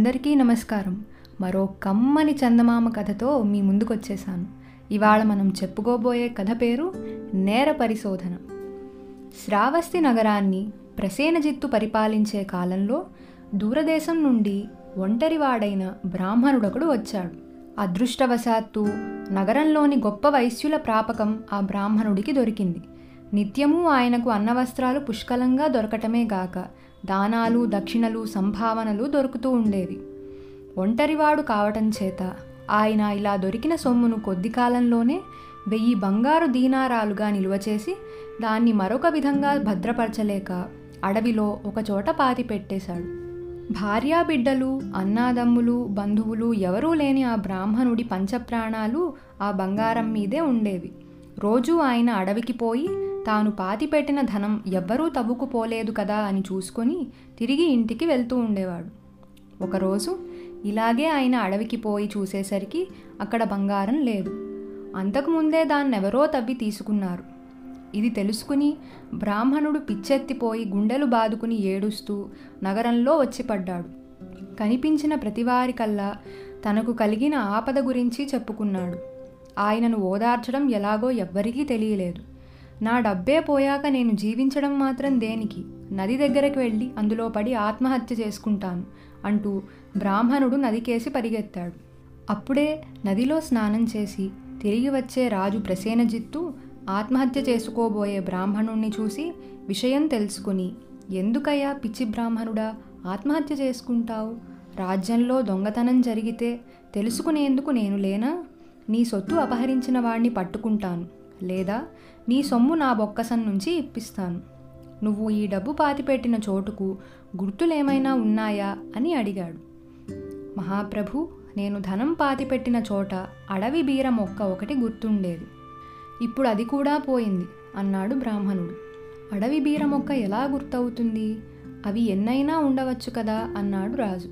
అందరికీ నమస్కారం. మరో కమ్మని చందమామ కథతో మీ ముందుకొచ్చేసాను ఇవాళ మనం చెప్పుకోబోయే కథ పేరు నేర పరిశోధన. శ్రావస్తి నగరాన్ని ప్రసేనజిత్తు పరిపాలించే కాలంలో దూరదేశం నుండి ఒంటరివాడైన బ్రాహ్మణుడొకడు వచ్చాడు. అదృష్టవశాత్తు నగరంలోని గొప్ప వైశ్యుల ప్రాపకం ఆ బ్రాహ్మణుడికి దొరికింది. నిత్యము ఆయనకు అన్నవస్త్రాలు పుష్కలంగా దొరకటమే గాక దానాలు దక్షిణలు సంభావనలు దొరుకుతూ ఉండేవి. ఒంటరివాడు కావటం చేత ఆయన ఇలా దొరికిన సొమ్మును కొద్ది కాలంలోనే వెయ్యి బంగారు దీనారాలుగా నిల్వ చేసి దాన్ని మరొక విధంగా భద్రపరచలేక అడవిలో ఒకచోట పాతి పెట్టేశాడు. భార్యాబిడ్డలు అన్నాదమ్ములు బంధువులు ఎవరూ లేని ఆ బ్రాహ్మణుడి పంచప్రాణాలు ఆ బంగారం మీదే ఉండేవి. రోజూ ఆయన అడవికి పోయి తాను పాతిపెట్టిన ధనం ఎవ్వరూ తవ్వుకుపోలేదు కదా అని చూసుకొని తిరిగి ఇంటికి వెళ్తూ ఉండేవాడు. ఒకరోజు ఇలాగే ఆయన అడవికి పోయి చూసేసరికి అక్కడ బంగారం లేదు. అంతకుముందే దాన్నెవరో తవ్వి తీసుకున్నారు. ఇది తెలుసుకుని బ్రాహ్మణుడు పిచ్చెత్తిపోయి గుండెలు బాదుకుని ఏడుస్తూ నగరంలో వచ్చిపడ్డాడు. కనిపించిన ప్రతివారికల్లా తనకు కలిగిన ఆపద గురించి చెప్పుకున్నాడు. ఆయనను ఓదార్చడం ఎలాగో ఎవ్వరికీ తెలియలేదు. నా డబ్బే పోయాక నేను జీవించడం మాత్రం దేనికి? నది దగ్గరకు వెళ్ళి అందులో పడి ఆత్మహత్య చేసుకుంటాను అంటూ బ్రాహ్మణుడు నదికేసి పరిగెత్తాడు. అప్పుడే నదిలో స్నానం చేసి తిరిగి వచ్చే రాజు ప్రసేనజిత్తు ఆత్మహత్య చేసుకోబోయే బ్రాహ్మణుణ్ణి చూసి విషయం తెలుసుకుని ఎందుకయ్యా పిచ్చి బ్రాహ్మణుడా ఆత్మహత్య చేసుకుంటావు? రాజ్యంలో దొంగతనం జరిగితే తెలుసుకునేందుకు నేను లేనా? నీ సొత్తు అపహరించిన వాణ్ణి పట్టుకుంటాను. లేదా నీ సొమ్ము నా బొక్కసం నుంచి ఇప్పిస్తాను. నువ్వు ఈ డబ్బు పాతిపెట్టిన చోటుకు గుర్తులేమైనా ఉన్నాయా? అని అడిగాడు. మహాప్రభు నేను ధనం పాతిపెట్టిన చోట అడవి బీర మొక్క ఒకటి గుర్తుండేది. ఇప్పుడు అది కూడా పోయింది అన్నాడు బ్రాహ్మణుడు. అడవి బీర మొక్క ఎలా గుర్తవుతుంది? అవి ఎన్నైనా ఉండవచ్చు కదా? అన్నాడు రాజు.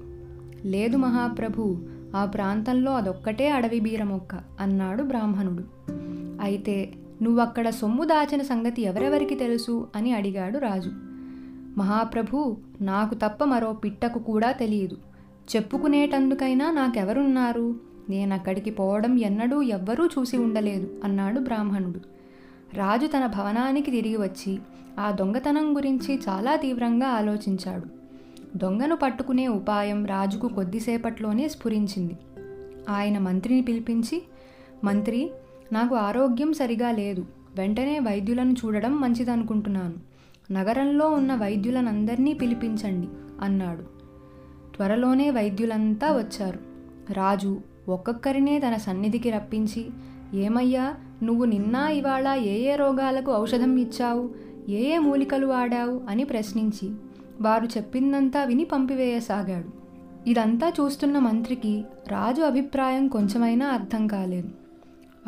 లేదు మహాప్రభు ఆ ప్రాంతంలో అదొక్కటే అడవి బీర మొక్క అన్నాడు బ్రాహ్మణుడు. అయితే నువ్వక్కడ సొమ్ము దాచిన సంగతి ఎవరెవరికి తెలుసు అని అడిగాడు రాజు. మహాప్రభు నాకు తప్ప మరో పిట్టకు కూడా తెలియదు. చెప్పుకునేటందుకైనా నాకెవరున్నారు? నేనక్కడికి పోవడం ఎన్నడూ ఎవ్వరూ చూసి ఉండలేదు అన్నాడు బ్రాహ్మణుడు. రాజు తన భవనానికి తిరిగి వచ్చి ఆ దొంగతనం గురించి చాలా తీవ్రంగా ఆలోచించాడు. దొంగను పట్టుకునే ఉపాయం రాజుకు కొద్దిసేపట్లోనే స్ఫురించింది. ఆయన మంత్రిని పిలిపించి మంత్రి నాకు ఆరోగ్యం సరిగా లేదు. వెంటనే వైద్యులను చూడడం మంచిదనుకుంటున్నాను. నగరంలో ఉన్న వైద్యులనందరినీ పిలిపించండి అన్నాడు. త్వరలోనే వైద్యులంతా వచ్చారు. రాజు ఒక్కొక్కరినే తన సన్నిధికి రప్పించి ఏమయ్యా నువ్వు నిన్న ఇవాళ ఏ ఏ రోగాలకు ఔషధం ఇచ్చావు ఏ ఏ మూలికలు వాడావు అని ప్రశ్నించి వారు చెప్పిందంతా విని పంపివేయసాగాడు. ఇదంతా చూస్తున్న మంత్రికి రాజు అభిప్రాయం కొంచెమైనా అర్థం కాలేదు.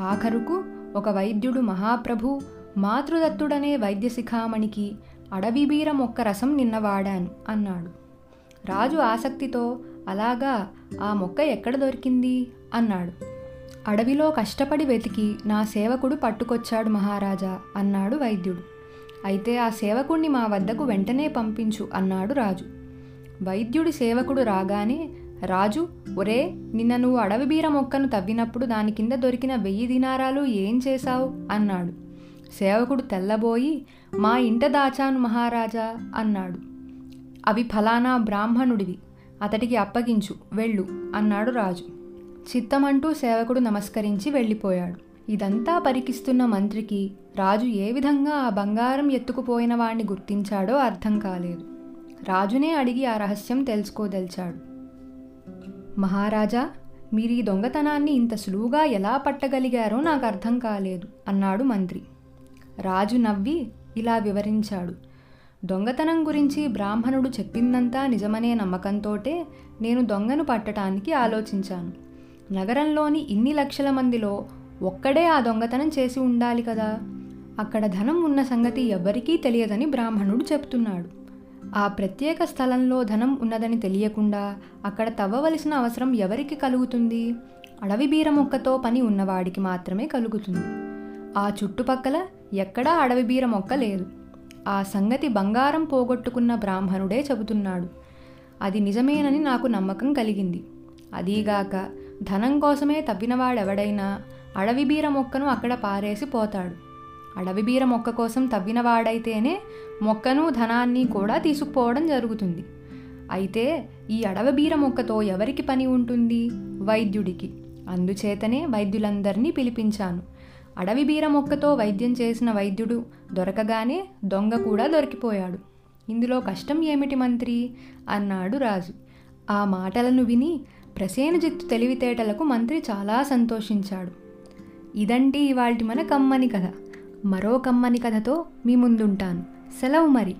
ఆఖరుకు ఒక వైద్యుడు మహాప్రభు మాతృదత్తుడనే వైద్య శిఖామణికి అడవిబీర మొక్క రసం నిన్న వాడాను అన్నాడు. రాజు ఆసక్తితో అలాగా ఆ మొక్క ఎక్కడ దొరికింది అన్నాడు. అడవిలో కష్టపడి వెతికి నా సేవకుడు పట్టుకొచ్చాడు మహారాజా అన్నాడు వైద్యుడు. అయితే ఆ సేవకుణ్ణి మా వద్దకు వెంటనే పంపించు అన్నాడు రాజు. వైద్యుడి సేవకుడు రాగానే రాజు ఒరే నిన్న నువ్వు అడవి బీర మొక్కను తవ్వినప్పుడు దాని కింద దొరికిన వెయ్యి దినారాలు ఏం చేశావు? అన్నాడు. సేవకుడు తెల్లబోయి మా ఇంట దాచాను మహారాజా అన్నాడు. అవి ఫలానా బ్రాహ్మణుడివి అతడికి అప్పగించు వెళ్ళు అన్నాడు రాజు. చిత్తమంటూ సేవకుడు నమస్కరించి వెళ్ళిపోయాడు. ఇదంతా పరికిస్తున్న మంత్రికి రాజు ఏ విధంగా ఆ బంగారం ఎత్తుకుపోయిన వాణ్ణి గుర్తించాడో అర్థం కాలేదు. రాజునే అడిగి ఆ రహస్యం తెలుసుకోదలిచాడు. మహారాజా మీరు ఈ దొంగతనాన్ని ఇంత సులువుగా ఎలా పట్టగలిగారో నాకు అర్థం కాలేదు అన్నాడు మంత్రి. రాజు నవ్వి ఇలా వివరించాడు. దొంగతనం గురించి బ్రాహ్మణుడు చెప్పిందంతా నిజమనే నమ్మకంతోటే నేను దొంగను పట్టడానికి ఆలోచించాను. నగరంలోని ఇన్ని లక్షల మందిలో ఒక్కడే ఆ దొంగతనం చేసి ఉండాలి కదా? అక్కడ ధనం ఉన్న సంగతి ఎవ్వరికీ తెలియదని బ్రాహ్మణుడు చెప్తున్నాడు. ఆ ప్రత్యేక స్థలంలో ధనం ఉన్నదని తెలియకుండా అక్కడ తవ్వవలసిన అవసరం ఎవరికి కలుగుతుంది? అడవి బీర మొక్కతో పని ఉన్నవాడికి మాత్రమే కలుగుతుంది. ఆ చుట్టుపక్కల ఎక్కడా అడవి బీర మొక్క లేదు. ఆ సంగతి బంగారం పోగొట్టుకున్న బ్రాహ్మణుడే చెబుతున్నాడు. అది నిజమేనని నాకు నమ్మకం కలిగింది. అదీగాక ధనం కోసమే తవ్వినవాడెవడైనా అడవి బీర మొక్కను అక్కడ పారేసి పోతాడు. అడవి బీర మొక్క కోసం తవ్వినవాడైతేనే మొక్కను ధనాన్ని కూడా తీసుకుపోవడం జరుగుతుంది. అయితే ఈ అడవి బీర మొక్కతో ఎవరికి పని ఉంటుంది? వైద్యుడికి. అందుచేతనే వైద్యులందరినీ పిలిపించాను. అడవి బీర మొక్కతో వైద్యం చేసిన వైద్యుడు దొరకగానే దొంగ కూడా దొరికిపోయాడు. ఇందులో కష్టం ఏమిటి మంత్రి? అన్నాడు రాజు. ఆ మాటలను విని ప్రసేనజిత్తు తెలివితేటలకు మంత్రి చాలా సంతోషించాడు. ఇదంటే ఇవాల్టి మన కమ్మని కథ. మరో కమ్మని కథతో మీ ముందుంటాను. సెలవు మరి.